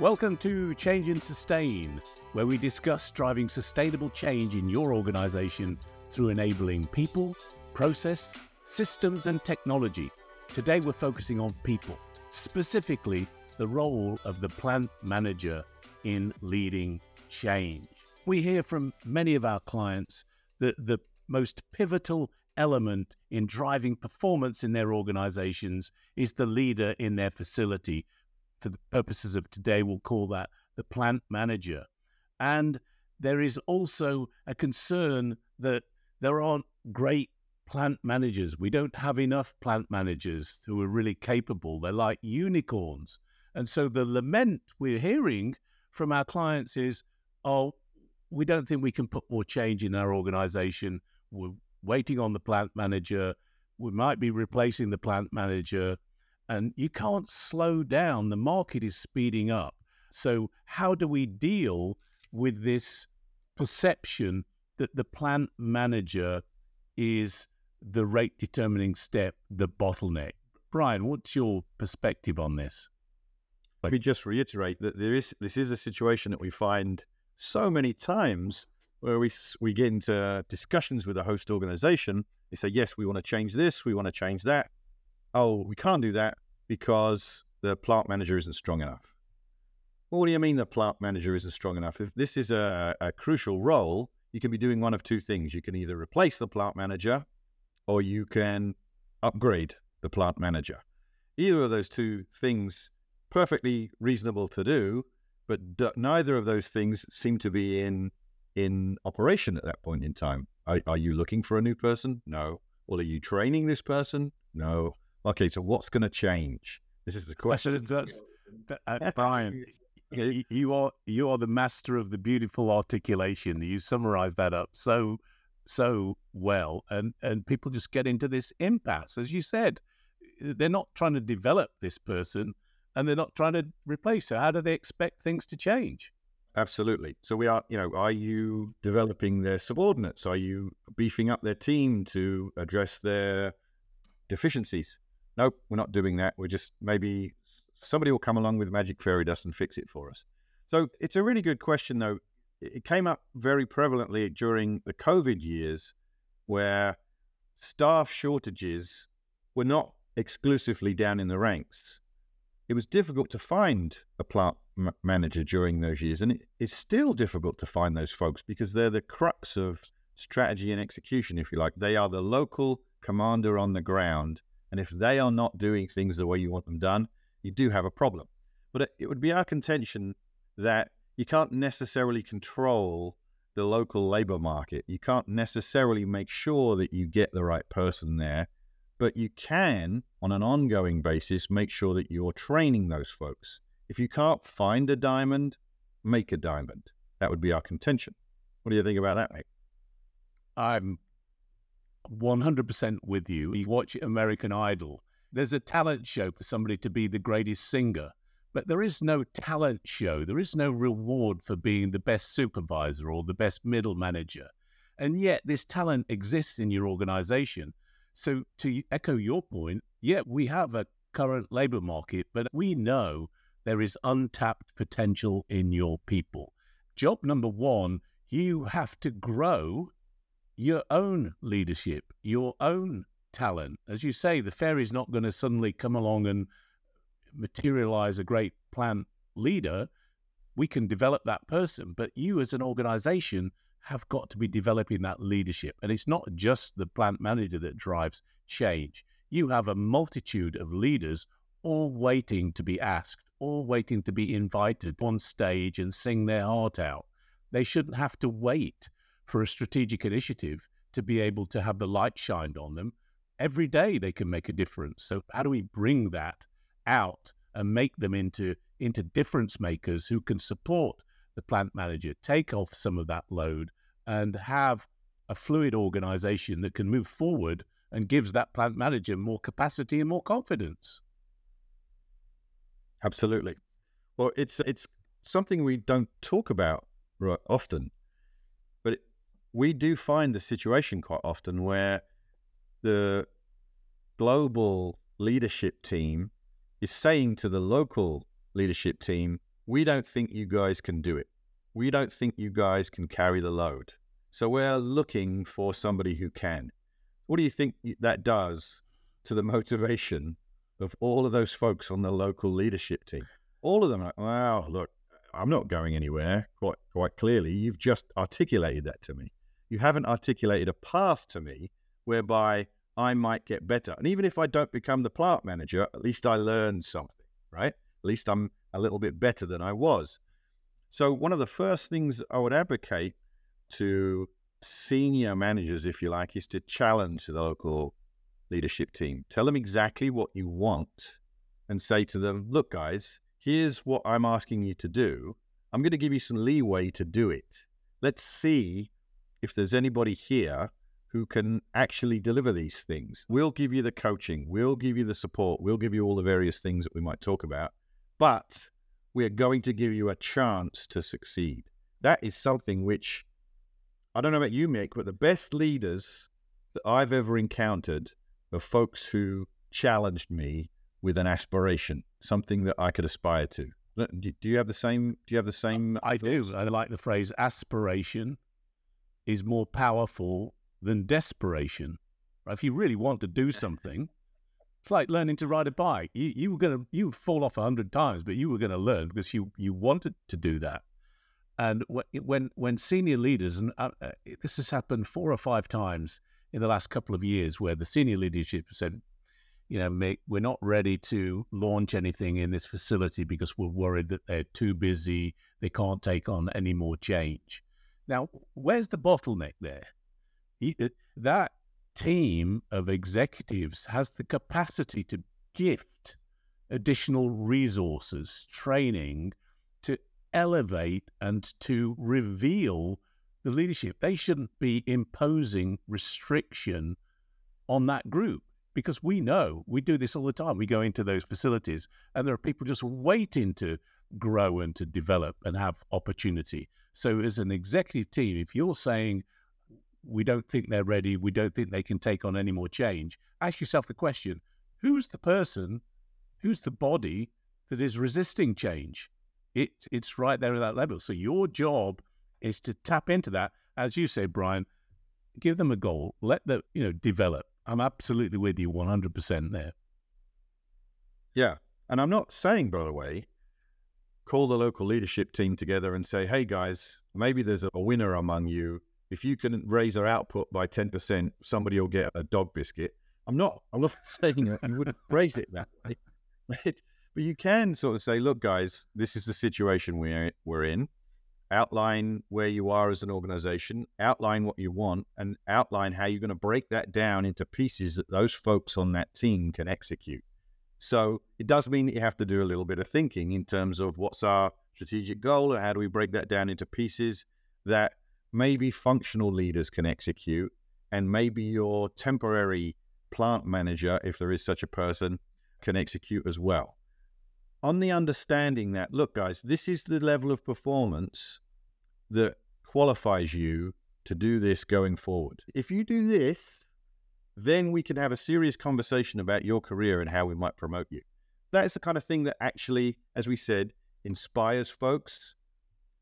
Welcome to Change and Sustain, where we discuss driving sustainable change in your organization through enabling people, process, systems, and technology. Today, we're focusing on people, specifically the role of the plant manager in leading change. We hear from many of our clients that the most pivotal element in driving performance in their organizations is the leader in their facility for the purposes of today, we'll call that the plant manager. And there is also a concern that there aren't great plant managers. We don't have enough plant managers who are really capable. They're like unicorns. And so the lament we're hearing from our clients is, oh, we don't think we can put more change in our organization. We're waiting on the plant manager. We might be replacing the plant manager and you can't slow down. The market is speeding up. So, how do we deal with this perception that the plant manager is the rate determining step, the bottleneck? Brian, what's your perspective on this? Let me just reiterate that there is this is a situation that we find so many times where we we get into discussions with a host organization. They say, "Yes, we want to change this, we want to change that." Oh, we can't do that because the plant manager isn't strong enough. Well, what do you mean the plant manager isn't strong enough? If this is a, a crucial role, you can be doing one of two things. You can either replace the plant manager or you can upgrade the plant manager. Either of those two things perfectly reasonable to do, but d- neither of those things seem to be in in operation at that point in time. Are, are you looking for a new person? No. Well, are you training this person? No. Okay, so what's going to change? This is the question. That's, uh, Brian, you are you are the master of the beautiful articulation. You summarize that up so so well, and and people just get into this impasse, as you said. They're not trying to develop this person, and they're not trying to replace her. How do they expect things to change? Absolutely. So we are, you know, are you developing their subordinates? Are you beefing up their team to address their deficiencies? Nope, we're not doing that. We're just maybe somebody will come along with magic fairy dust and fix it for us. So it's a really good question, though. It came up very prevalently during the COVID years where staff shortages were not exclusively down in the ranks. It was difficult to find a plant m- manager during those years, and it's still difficult to find those folks because they're the crux of strategy and execution, if you like. They are the local commander on the ground and if they are not doing things the way you want them done, you do have a problem. But it, would be our contention that you can't necessarily control the local labor market. You can't necessarily make sure that you get the right person there, but you can, on an ongoing basis, make sure that you're training those folks. If you can't find a diamond, make a diamond. That would be our contention. What do you think about that, mate? I'm 100% with you. You watch American Idol, there's a talent show for somebody to be the greatest singer, but there is no talent show. There is no reward for being the best supervisor or the best middle manager. And yet, this talent exists in your organization. So, to echo your point, yeah, we have a current labor market, but we know there is untapped potential in your people. Job number one, you have to grow your own leadership, your own talent. As you say, the fairy's not going to suddenly come along and materialize a great plant leader. We can develop that person, but you as an organization have got to be developing that leadership. And it's not just the plant manager that drives change. You have a multitude of leaders all waiting to be asked, all waiting to be invited on stage and sing their heart out. They shouldn't have to wait for a strategic initiative to be able to have the light shined on them. Every day they can make a difference. So how do we bring that out and make them into into difference makers who can support the plant manager, take off some of that load, and have a fluid organization that can move forward and gives that plant manager more capacity and more confidence. Absolutely. Well, it's it's something we don't talk about often we do find the situation quite often where the global leadership team is saying to the local leadership team, we don't think you guys can do it. We don't think you guys can carry the load. So we're looking for somebody who can. What do you think that does to the motivation of all of those folks on the local leadership team? All of them are like, wow, look, I'm not going anywhere. Quite quite clearly, you've just articulated that to me. You haven't articulated a path to me whereby I might get better. And even if I don't become the plant manager, at least I learned something, right? At least I'm a little bit better than I was. So one of the first things I would advocate to senior managers, if you like, is to challenge the local leadership team. Tell them exactly what you want and say to them, look, guys, here's what I'm asking you to do. I'm going to give you some leeway to do it. Let's see if there's anybody here who can actually deliver these things. We'll give you the coaching, we'll give you the support, we'll give you all the various things that we might talk about, but we're going to give you a chance to succeed. That is something which I don't know about you, Mick, but the best leaders that I've ever encountered are folks who challenged me with an aspiration, something that I could aspire to. Do you have the same? Do you have the same? I thoughts? do. I like the phrase aspiration is more powerful than desperation. If you really want to do something, it's like learning to ride a bike. You, you were gonna you fall off a hundred times, but you were gonna learn because you you wanted to do that. And when when senior leaders, and uh, uh, this has happened four or five times in the last couple of years, where the senior leadership said, you know, we're not ready to launch anything in this facility because we're worried that they're too busy, they can't take on any more change. Now, where's the bottleneck there? He, uh, that team of executives has the capacity to gift additional resources, training to elevate and to reveal the leadership. They shouldn't be imposing restriction on that group because we know we do this all the time. We go into those facilities and there are people just waiting to grow and to develop and have opportunity. So, as an executive team, if you're saying we don't think they're ready, we don't think they can take on any more change, ask yourself the question who's the person, who's the body that is resisting change? It, it's right there at that level. So, your job is to tap into that. As you say, Brian, give them a goal, let them, you know, develop I'm absolutely with you 100% there. Yeah. And I'm not saying, by the way, call the local leadership team together and say, hey, guys, maybe there's a winner among you. If you can raise our output by 10%, somebody will get a dog biscuit. I'm not, I'm not saying that you wouldn't phrase it that way. Right? But you can sort of say, look, guys, this is the situation we're, we're in outline where you are as an organization, outline what you want, and outline how you're going to break that down into pieces that those folks on that team can execute. So it does mean that you have to do a little bit of thinking in terms of what's our strategic goal and how do we break that down into pieces that maybe functional leaders can execute and maybe your temporary plant manager, if there is such a person, can execute as well on the understanding that, look, guys, this is the level of performance that qualifies you to do this going forward. If you do this, then we can have a serious conversation about your career and how we might promote you. That is the kind of thing that actually, as we said, inspires folks,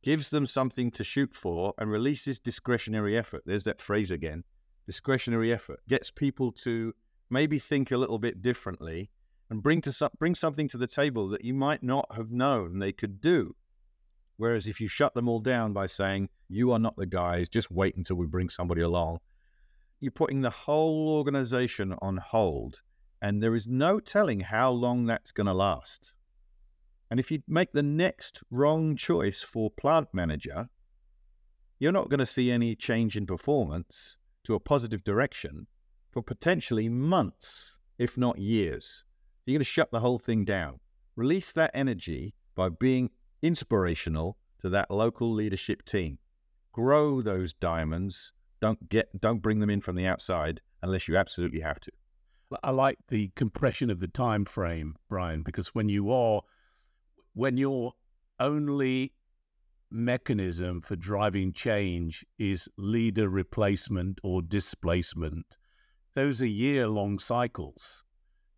gives them something to shoot for, and releases discretionary effort. There's that phrase again discretionary effort gets people to maybe think a little bit differently and bring to bring something to the table that you might not have known they could do. Whereas if you shut them all down by saying you are not the guys, just wait until we bring somebody along, you're putting the whole organization on hold, and there is no telling how long that's going to last. And if you make the next wrong choice for plant manager, you're not going to see any change in performance to a positive direction for potentially months, if not years. You're going to shut the whole thing down. Release that energy by being inspirational to that local leadership team. Grow those diamonds. Don't get don't bring them in from the outside unless you absolutely have to. I like the compression of the time frame, Brian, because when you are when your only mechanism for driving change is leader replacement or displacement, those are year long cycles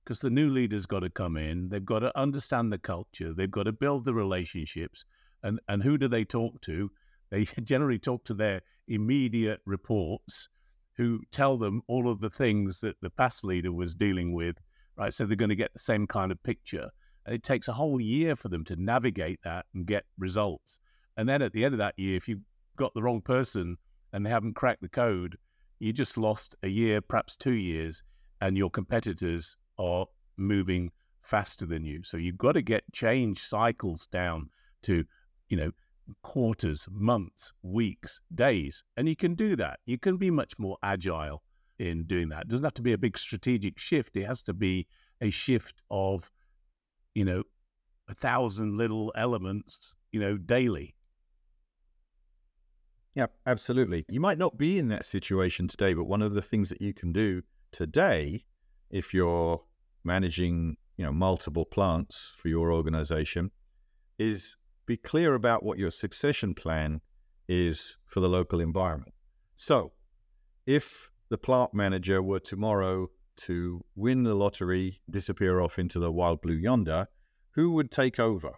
because the new leader's got to come in. They've got to understand the culture. They've got to build the relationships. And, and who do they talk to? They generally talk to their immediate reports who tell them all of the things that the past leader was dealing with, right? So they're going to get the same kind of picture. And it takes a whole year for them to navigate that and get results. And then at the end of that year, if you've got the wrong person and they haven't cracked the code, you just lost a year, perhaps two years, and your competitors are moving faster than you. So you've got to get change cycles down to, you know, quarters, months, weeks, days. And you can do that. You can be much more agile in doing that. It doesn't have to be a big strategic shift. It has to be a shift of, you know, a thousand little elements, you know, daily. Yeah, absolutely. You might not be in that situation today, but one of the things that you can do today, if you're managing, you know, multiple plants for your organization, is be clear about what your succession plan is for the local environment. So, if the plant manager were tomorrow to win the lottery, disappear off into the wild blue yonder, who would take over?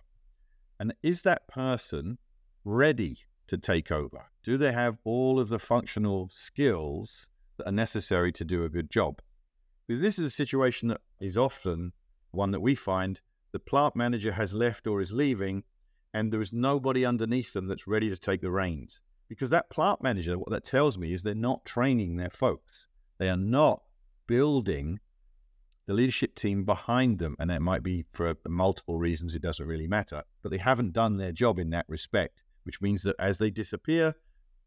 And is that person ready to take over? Do they have all of the functional skills that are necessary to do a good job? Because this is a situation that is often one that we find the plant manager has left or is leaving, and there is nobody underneath them that's ready to take the reins. Because that plant manager, what that tells me is they're not training their folks. They are not building the leadership team behind them. And that might be for multiple reasons, it doesn't really matter. But they haven't done their job in that respect which means that as they disappear,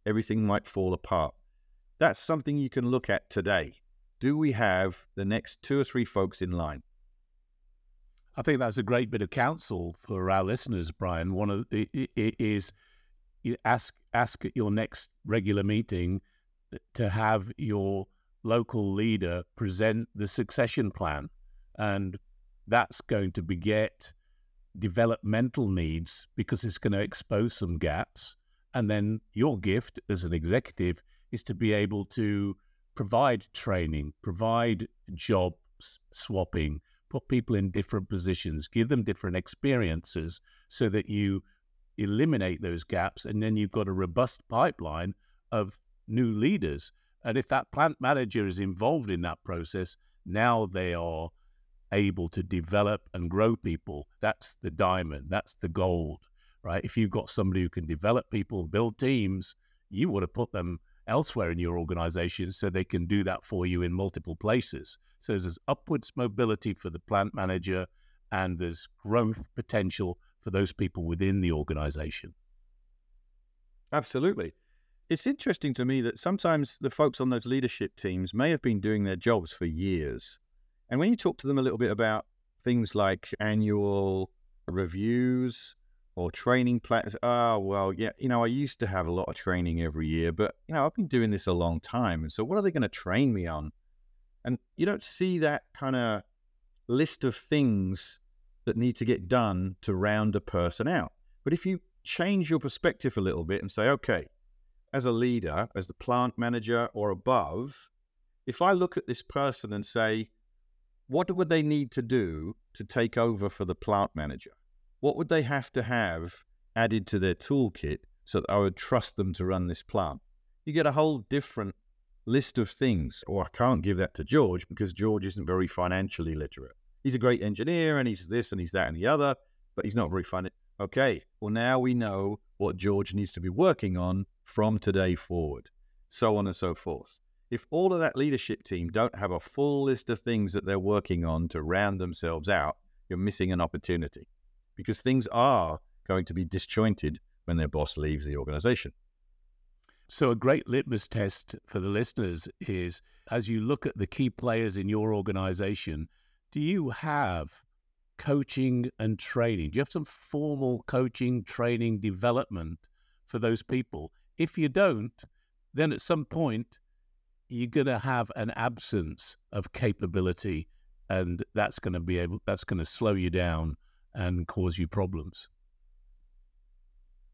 everything might fall apart. That's something you can look at today. Do we have the next two or three folks in line? I think that's a great bit of counsel for our listeners, Brian. One of it is ask ask at your next regular meeting uh, to have your local leader present the succession plan, and that's going to beget developmental needs because it's going to expose some gaps. And then your gift as an executive is to be able to provide training, provide job swapping, put people in different positions, give them different experiences so that you eliminate those gaps. And then you've got a robust pipeline of new leaders. And if that plant manager is involved in that process, now they are able to develop and grow people, that's the diamond, that's the gold, right? If you've got somebody who can develop people, build teams, you want to put them elsewhere in your organization so they can do that for you in multiple places. So there's upwards mobility for the plant manager and there's growth potential for those people within the organization. Absolutely. It's interesting to me that sometimes the folks on those leadership teams may have been doing their jobs for years and when you talk to them a little bit about things like annual reviews or training plans, oh, well, yeah, you know, I used to have a lot of training every year, but, you know, I've been doing this a long time. And so what are they going to train me on? And you don't see that kind of list of things that need to get done to round a person out. But if you change your perspective a little bit and say, okay, as a leader, as the plant manager or above, if I look at this person and say, what would they need to do to take over for the plant manager? What would they have to have added to their toolkit so that I would trust them to run this plant? You get a whole different list of things. Or oh, I can't give that to George because George isn't very financially literate. He's a great engineer and he's this and he's that and the other, but he's not very funny. Okay, well, now we know what George needs to be working on from today forward, so on and so forth if all of that leadership team don't have a full list of things that they're working on to round themselves out, you're missing an opportunity because things are going to be disjointed when their boss leaves the organization. So, a great litmus test for the listeners is as you look at the key players in your organization, do you have coaching and training? Do you have some formal coaching, training, development for those people? If you don't, then at some point, you're going to have an absence of capability and that's going to be able that's going to slow you down and cause you problems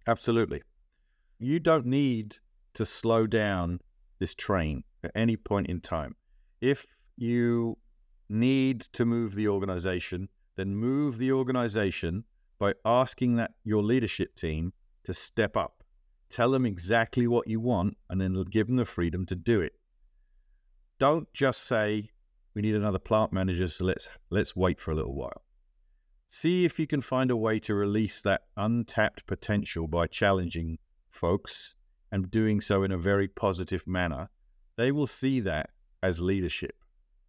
absolutely you don't need to slow down this train at any point in time if you need to move the organization, then move the organization by asking that your leadership team to step up. Tell them exactly what you want and then give them the freedom to do it. Don't just say we need another plant manager, so let's let's wait for a little while. See if you can find a way to release that untapped potential by challenging folks and doing so in a very positive manner. They will see that as leadership.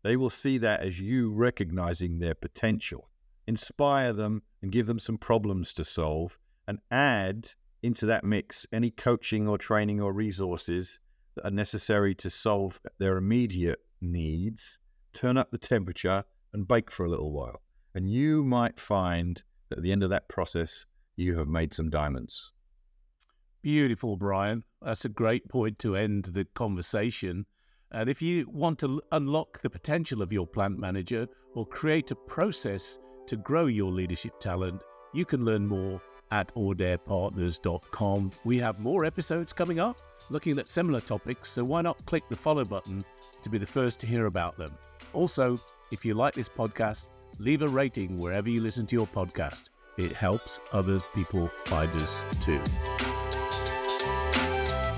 They will see that as you recognizing their potential. Inspire them and give them some problems to solve and add into that mix any coaching or training or resources that are necessary to solve their immediate needs. Turn up the temperature and bake for a little while. And you might find that at the end of that process, you have made some diamonds. Beautiful, Brian. That's a great point to end the conversation. And if you want to unlock the potential of your plant manager or create a process to grow your leadership talent, you can learn more at audairpartners.com. We have more episodes coming up looking at similar topics, so why not click the follow button to be the first to hear about them? Also, if you like this podcast, leave a rating wherever you listen to your podcast. It helps other people find us too.